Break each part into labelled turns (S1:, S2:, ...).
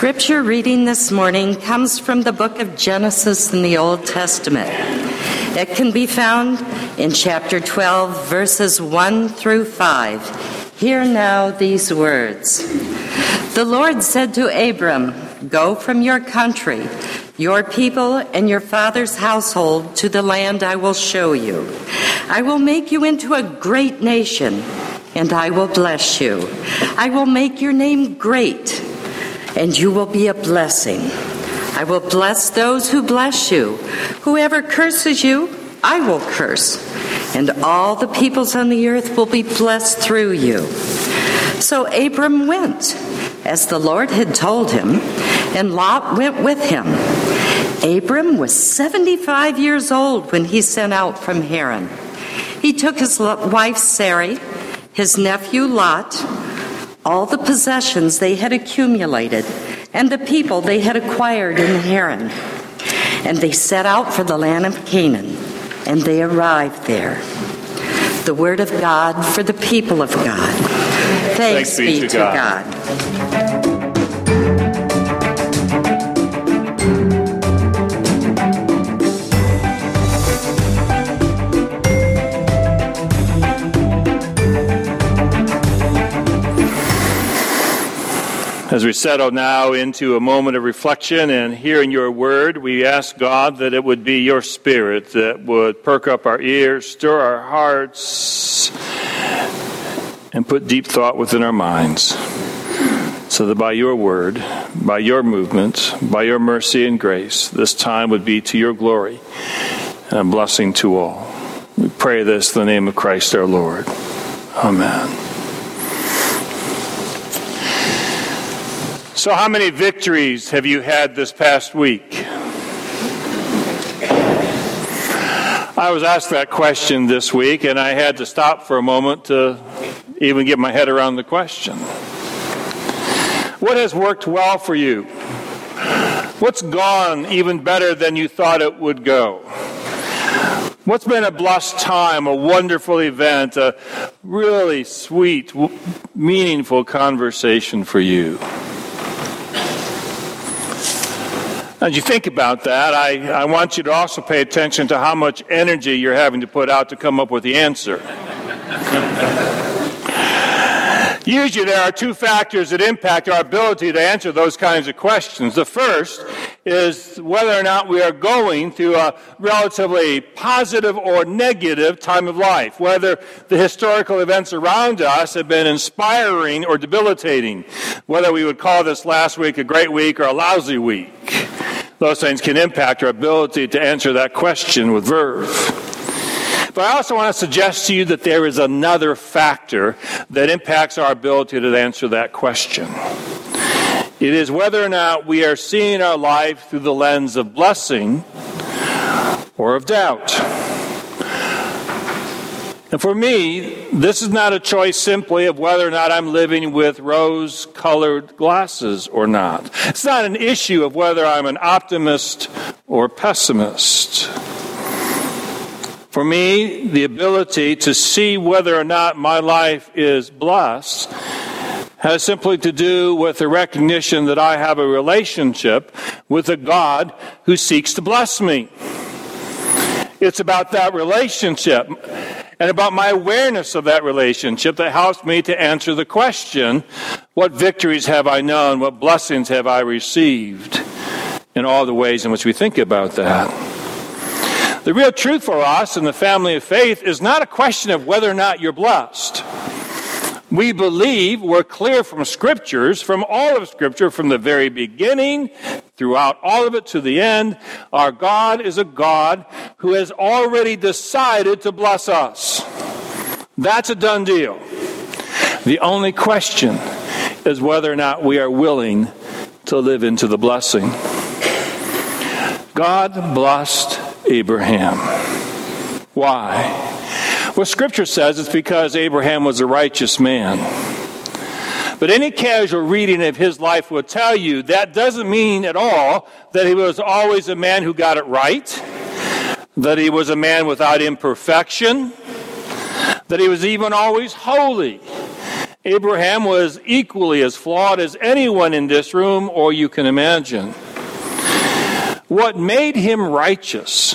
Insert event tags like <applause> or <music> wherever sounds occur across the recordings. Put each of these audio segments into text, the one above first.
S1: scripture reading this morning comes from the book of Genesis in the Old Testament. It can be found in chapter 12, verses 1 through 5. Hear now these words The Lord said to Abram, Go from your country, your people, and your father's household to the land I will show you. I will make you into a great nation, and I will bless you. I will make your name great and you will be a blessing. I will bless those who bless you. Whoever curses you, I will curse, and all the peoples on the earth will be blessed through you. So Abram went, as the Lord had told him, and Lot went with him. Abram was 75 years old when he set out from Haran. He took his wife Sarai, his nephew Lot, all the possessions they had accumulated and the people they had acquired in Haran. And they set out for the land of Canaan, and they arrived there. The word of God for the people of God. Thanks, Thanks be, to, God. God.
S2: As we settle now into a moment of reflection and hearing your word, we ask God that it would be your spirit that would perk up our ears, stir our hearts, and put deep thought within our minds. So that by your word, by your movement, by your mercy and grace, this time would be to your glory and a blessing to all. We pray this in the name of Christ our Lord. Amen. So, how many victories have you had this past week? I was asked that question this week, and I had to stop for a moment to even get my head around the question. What has worked well for you? What's gone even better than you thought it would go? What's been a blessed time, a wonderful event, a really sweet, meaningful conversation for you? As you think about that, I, I want you to also pay attention to how much energy you're having to put out to come up with the answer. Usually, there are two factors that impact our ability to answer those kinds of questions. The first is whether or not we are going through a relatively positive or negative time of life, whether the historical events around us have been inspiring or debilitating, whether we would call this last week a great week or a lousy week. Those things can impact our ability to answer that question with verve. But I also want to suggest to you that there is another factor that impacts our ability to answer that question. It is whether or not we are seeing our life through the lens of blessing or of doubt. And for me, this is not a choice simply of whether or not I'm living with rose colored glasses or not. It's not an issue of whether I'm an optimist or pessimist. For me, the ability to see whether or not my life is blessed has simply to do with the recognition that I have a relationship with a God who seeks to bless me. It's about that relationship and about my awareness of that relationship that helps me to answer the question what victories have I known? What blessings have I received? In all the ways in which we think about that. The real truth for us in the family of faith is not a question of whether or not you're blessed. We believe we're clear from scriptures, from all of scripture, from the very beginning, throughout all of it to the end. Our God is a God who has already decided to bless us. That's a done deal. The only question is whether or not we are willing to live into the blessing. God blessed Abraham. Why? Well, Scripture says it's because Abraham was a righteous man. But any casual reading of his life will tell you that doesn't mean at all that he was always a man who got it right, that he was a man without imperfection, that he was even always holy. Abraham was equally as flawed as anyone in this room or you can imagine. What made him righteous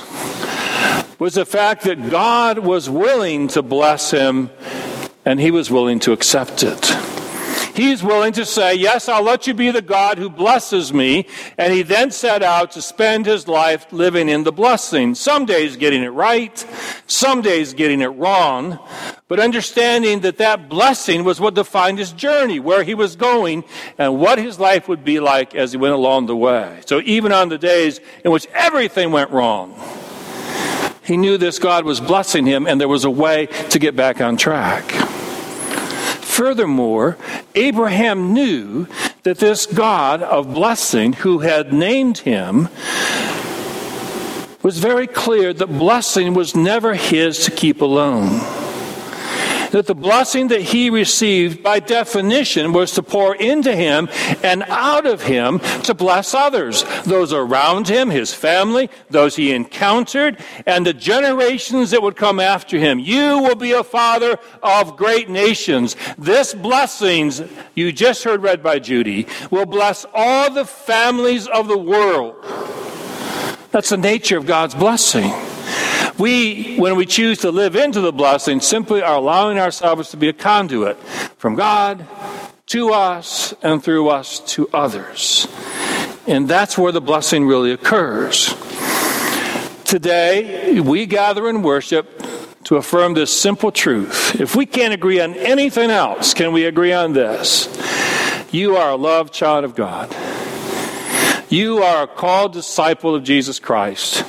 S2: was the fact that God was willing to bless him and he was willing to accept it. He's willing to say, Yes, I'll let you be the God who blesses me. And he then set out to spend his life living in the blessing. Some days getting it right, some days getting it wrong, but understanding that that blessing was what defined his journey, where he was going, and what his life would be like as he went along the way. So even on the days in which everything went wrong, he knew this God was blessing him, and there was a way to get back on track. Furthermore, Abraham knew that this God of blessing who had named him was very clear that blessing was never his to keep alone that the blessing that he received, by definition, was to pour into him and out of him to bless others, those around him, his family, those he encountered, and the generations that would come after him. You will be a father of great nations. This blessings you just heard read by Judy will bless all the families of the world. That's the nature of God's blessing. We, when we choose to live into the blessing, simply are allowing ourselves to be a conduit from God to us and through us to others. And that's where the blessing really occurs. Today, we gather in worship to affirm this simple truth. If we can't agree on anything else, can we agree on this? You are a loved child of God. You are a called disciple of Jesus Christ.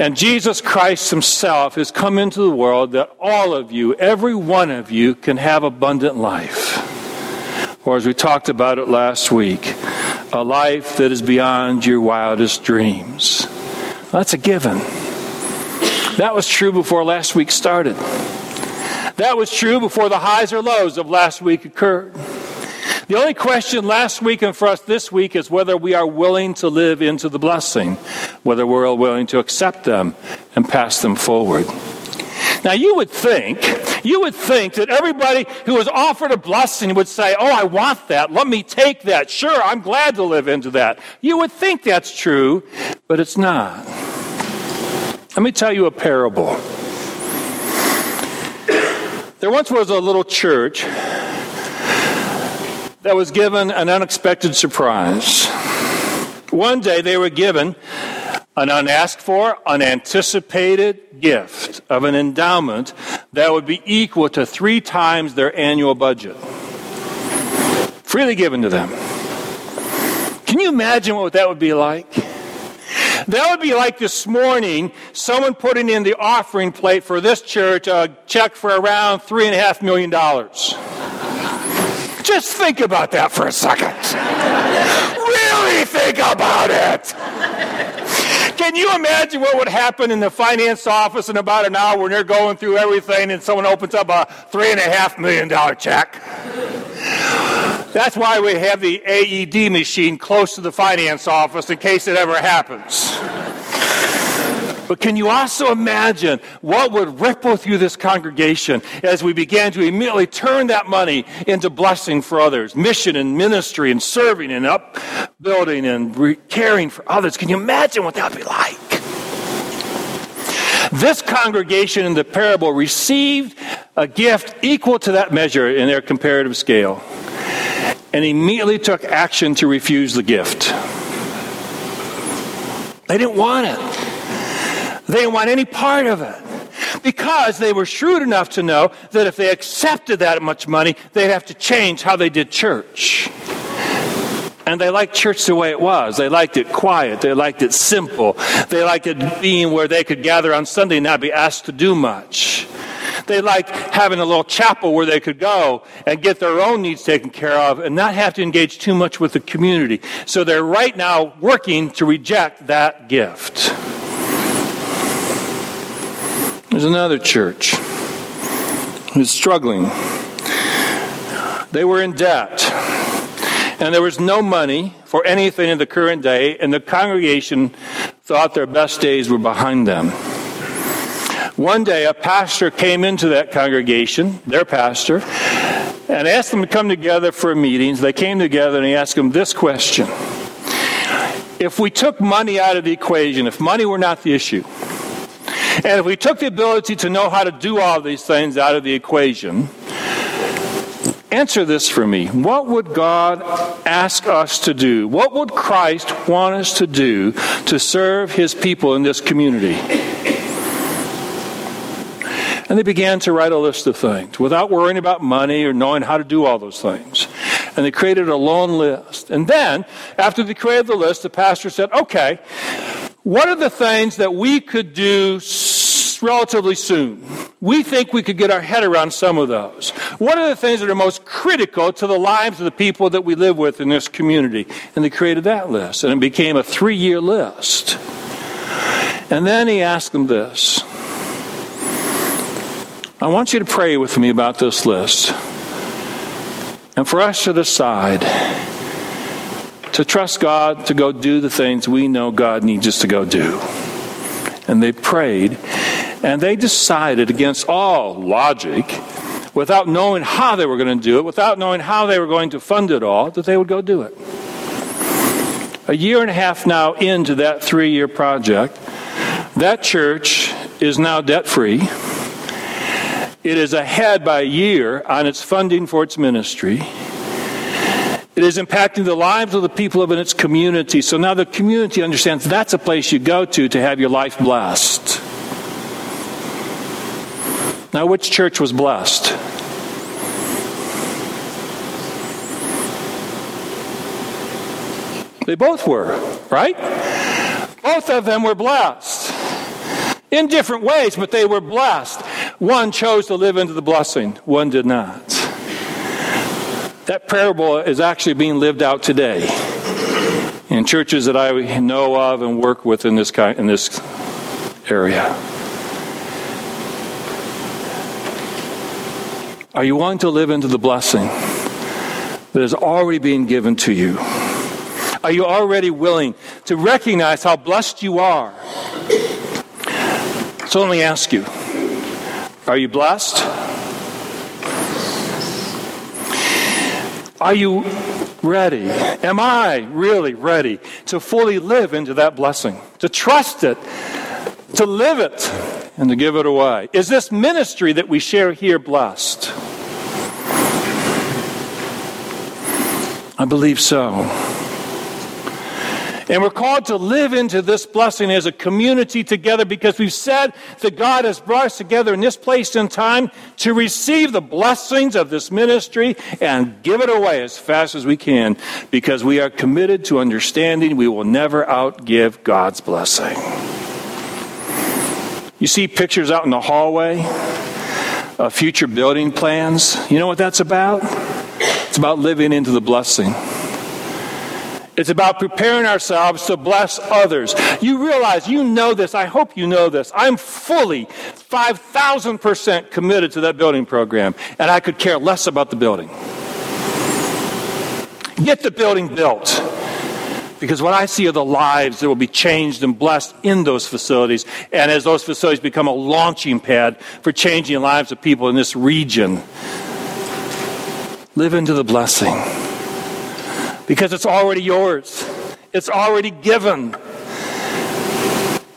S2: And Jesus Christ Himself has come into the world that all of you, every one of you, can have abundant life. Or as we talked about it last week, a life that is beyond your wildest dreams. That's a given. That was true before last week started. That was true before the highs or lows of last week occurred. The only question last week and for us this week is whether we are willing to live into the blessing, whether we're willing to accept them and pass them forward. Now, you would think, you would think that everybody who was offered a blessing would say, Oh, I want that. Let me take that. Sure, I'm glad to live into that. You would think that's true, but it's not. Let me tell you a parable. There once was a little church that was given an unexpected surprise. One day they were given an unasked for, unanticipated gift of an endowment that would be equal to three times their annual budget. Freely given to them. Can you imagine what that would be like? That would be like this morning, someone putting in the offering plate for this church a check for around three and a half million dollars. Just think about that for a second. really think about it. Can you imagine what would happen in the finance office in about an hour when they're going through everything and someone opens up a three and a half million dollar check? That's why we have the AED machine close to the finance office in case it ever happens. But can you also imagine what would ripple through this congregation as we began to immediately turn that money into blessing for others, mission and ministry and serving and upbuilding and re- caring for others? Can you imagine what that would be like? This congregation in the parable received a gift equal to that measure in their comparative scale and immediately took action to refuse the gift. They didn't want it. They didn't want any part of it. Because they were shrewd enough to know that if they accepted that much money, they'd have to change how they did church. And they liked church the way it was. They liked it quiet. They liked it simple. They liked it being where they could gather on Sunday and not be asked to do much. They liked having a little chapel where they could go and get their own needs taken care of and not have to engage too much with the community. So they're right now working to reject that gift. There's another church who's struggling. They were in debt, and there was no money for anything in the current day, and the congregation thought their best days were behind them. One day, a pastor came into that congregation, their pastor, and asked them to come together for meetings. They came together and he asked them this question If we took money out of the equation, if money were not the issue, and if we took the ability to know how to do all these things out of the equation, answer this for me. What would God ask us to do? What would Christ want us to do to serve his people in this community? And they began to write a list of things without worrying about money or knowing how to do all those things. And they created a long list. And then, after they created the list, the pastor said, okay, what are the things that we could do relatively soon? We think we could get our head around some of those. What are the things that are most critical to the lives of the people that we live with in this community? And they created that list, and it became a three year list. And then he asked them this I want you to pray with me about this list. And for us to decide to trust God to go do the things we know God needs us to go do. And they prayed, and they decided against all logic, without knowing how they were going to do it, without knowing how they were going to fund it all, that they would go do it. A year and a half now into that three year project, that church is now debt free. It is ahead by a year on its funding for its ministry. It is impacting the lives of the people of its community. So now the community understands that's a place you go to to have your life blessed. Now, which church was blessed? They both were, right? Both of them were blessed in different ways, but they were blessed. One chose to live into the blessing, one did not. That parable is actually being lived out today in churches that I know of and work with in this, kind, in this area. Are you willing to live into the blessing that is already being given to you? Are you already willing to recognize how blessed you are? So let me ask you are you blessed? Are you ready? Am I really ready to fully live into that blessing? To trust it, to live it, and to give it away? Is this ministry that we share here blessed? I believe so. And we're called to live into this blessing as a community together because we've said that God has brought us together in this place and time to receive the blessings of this ministry and give it away as fast as we can because we are committed to understanding we will never outgive God's blessing. You see pictures out in the hallway of future building plans. You know what that's about? It's about living into the blessing. It's about preparing ourselves to bless others. You realize, you know this. I hope you know this. I'm fully 5,000% committed to that building program, and I could care less about the building. Get the building built. Because what I see are the lives that will be changed and blessed in those facilities. And as those facilities become a launching pad for changing lives of people in this region, live into the blessing because it's already yours, it's already given.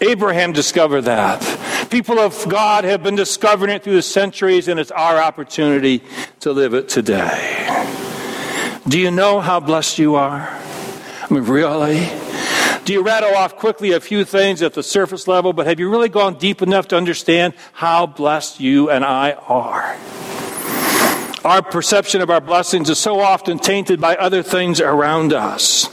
S2: Abraham discovered that. People of God have been discovering it through the centuries, and it's our opportunity to live it today. Do you know how blessed you are? I mean, really? Do you rattle off quickly a few things at the surface level, but have you really gone deep enough to understand how blessed you and I are? Our perception of our blessings is so often tainted by other things around us.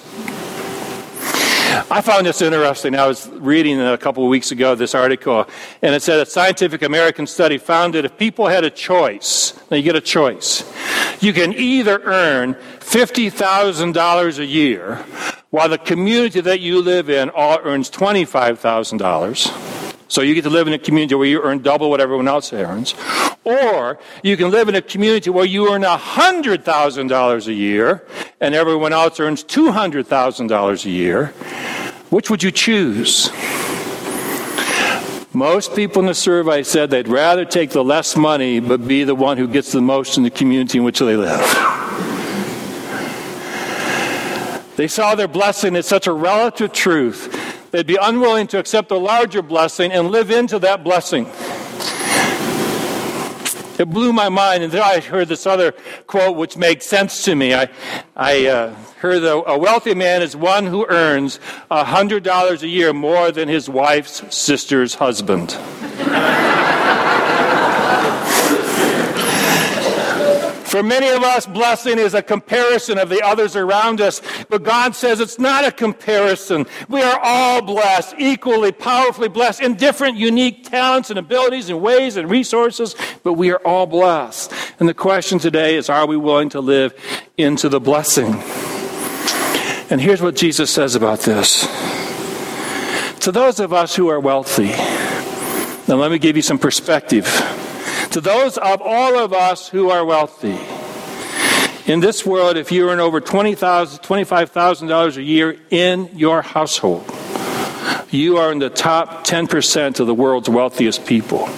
S2: I found this interesting. I was reading a couple of weeks ago this article, and it said a Scientific American study found that if people had a choice, now you get a choice, you can either earn $50,000 a year while the community that you live in all earns $25,000 so you get to live in a community where you earn double what everyone else earns. Or you can live in a community where you earn $100,000 a year and everyone else earns $200,000 a year. Which would you choose? Most people in the survey said they'd rather take the less money but be the one who gets the most in the community in which they live. They saw their blessing as such a relative truth, they'd be unwilling to accept the larger blessing and live into that blessing. It blew my mind. And then I heard this other quote which made sense to me. I, I uh, heard that a wealthy man is one who earns $100 a year more than his wife's sister's husband. <laughs> For many of us, blessing is a comparison of the others around us, but God says it's not a comparison. We are all blessed, equally, powerfully blessed, in different, unique talents and abilities and ways and resources, but we are all blessed. And the question today is are we willing to live into the blessing? And here's what Jesus says about this. To those of us who are wealthy, now let me give you some perspective to those of all of us who are wealthy. In this world, if you earn over $20,000, $25,000 a year in your household, you are in the top 10% of the world's wealthiest people.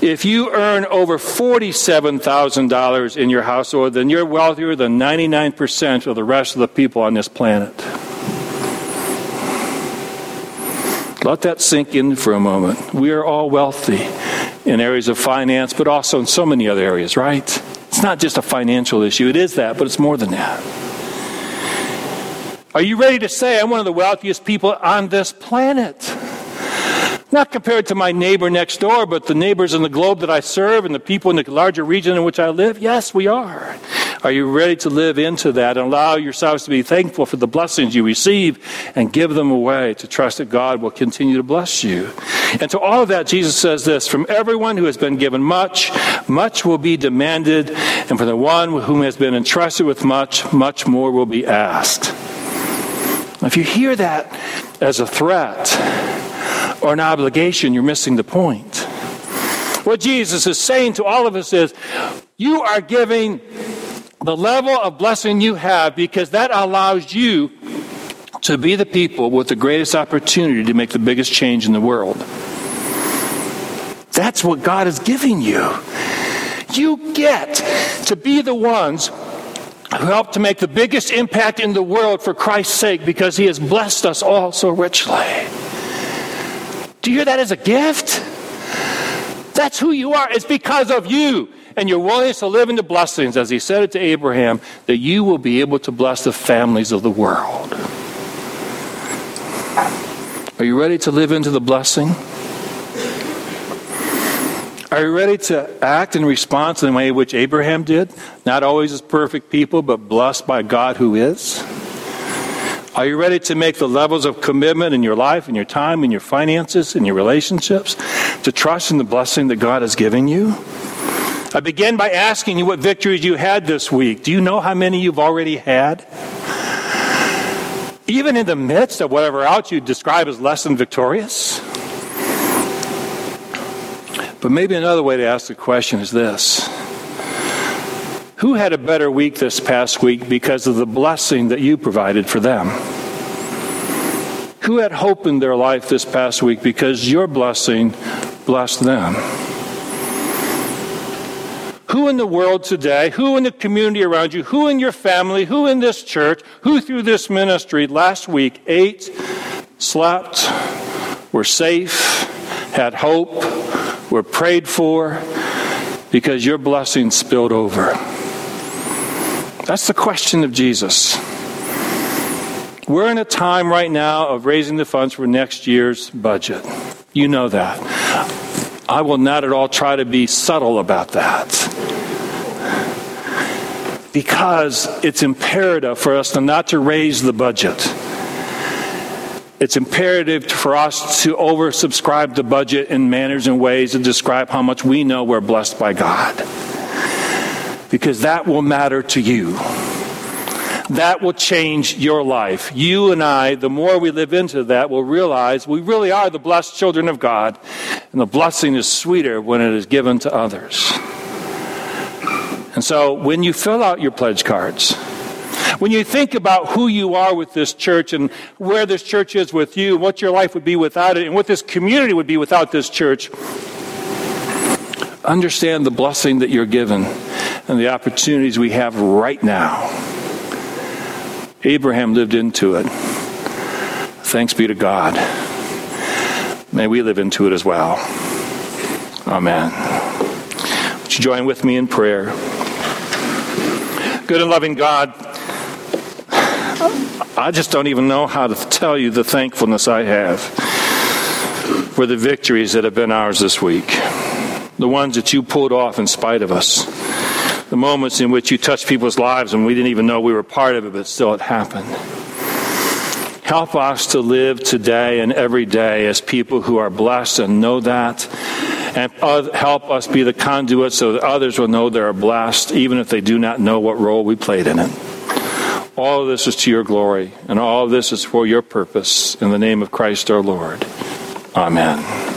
S2: If you earn over $47,000 in your household, then you're wealthier than 99% of the rest of the people on this planet. Let that sink in for a moment. We are all wealthy in areas of finance, but also in so many other areas, right? It's not just a financial issue. It is that, but it's more than that. Are you ready to say, I'm one of the wealthiest people on this planet? Not compared to my neighbor next door, but the neighbors in the globe that I serve and the people in the larger region in which I live? Yes, we are. Are you ready to live into that and allow yourselves to be thankful for the blessings you receive and give them away to trust that God will continue to bless you? And to all of that, Jesus says this From everyone who has been given much, much will be demanded, and for the one whom has been entrusted with much, much more will be asked. If you hear that as a threat, or an obligation, you're missing the point. What Jesus is saying to all of us is you are giving the level of blessing you have because that allows you to be the people with the greatest opportunity to make the biggest change in the world. That's what God is giving you. You get to be the ones who help to make the biggest impact in the world for Christ's sake because He has blessed us all so richly. Do you hear that as a gift? That's who you are. It's because of you and your willingness to live in the blessings, as he said it to Abraham, that you will be able to bless the families of the world. Are you ready to live into the blessing? Are you ready to act in response in the way which Abraham did? Not always as perfect people, but blessed by God who is? Are you ready to make the levels of commitment in your life, in your time, in your finances, in your relationships, to trust in the blessing that God has given you? I begin by asking you what victories you had this week. Do you know how many you've already had? Even in the midst of whatever else you describe as less than victorious? But maybe another way to ask the question is this who had a better week this past week because of the blessing that you provided for them? Who had hope in their life this past week because your blessing blessed them? Who in the world today, who in the community around you, who in your family, who in this church, who through this ministry last week ate, slept, were safe, had hope, were prayed for because your blessing spilled over? That's the question of Jesus. We're in a time right now of raising the funds for next year's budget. You know that. I will not at all try to be subtle about that. Because it's imperative for us to not to raise the budget. It's imperative for us to oversubscribe the budget in manners and ways to describe how much we know we're blessed by God because that will matter to you. That will change your life. You and I, the more we live into that, will realize we really are the blessed children of God, and the blessing is sweeter when it is given to others. And so, when you fill out your pledge cards, When you think about who you are with this church and where this church is with you, what your life would be without it, and what this community would be without this church, understand the blessing that you're given and the opportunities we have right now. Abraham lived into it. Thanks be to God. May we live into it as well. Amen. Would you join with me in prayer? Good and loving God, I just don't even know how to tell you the thankfulness I have for the victories that have been ours this week. The ones that you pulled off in spite of us. The moments in which you touched people's lives and we didn't even know we were part of it, but still it happened. Help us to live today and every day as people who are blessed and know that. And help us be the conduit so that others will know they are blessed, even if they do not know what role we played in it. All of this is to your glory, and all of this is for your purpose. In the name of Christ our Lord. Amen.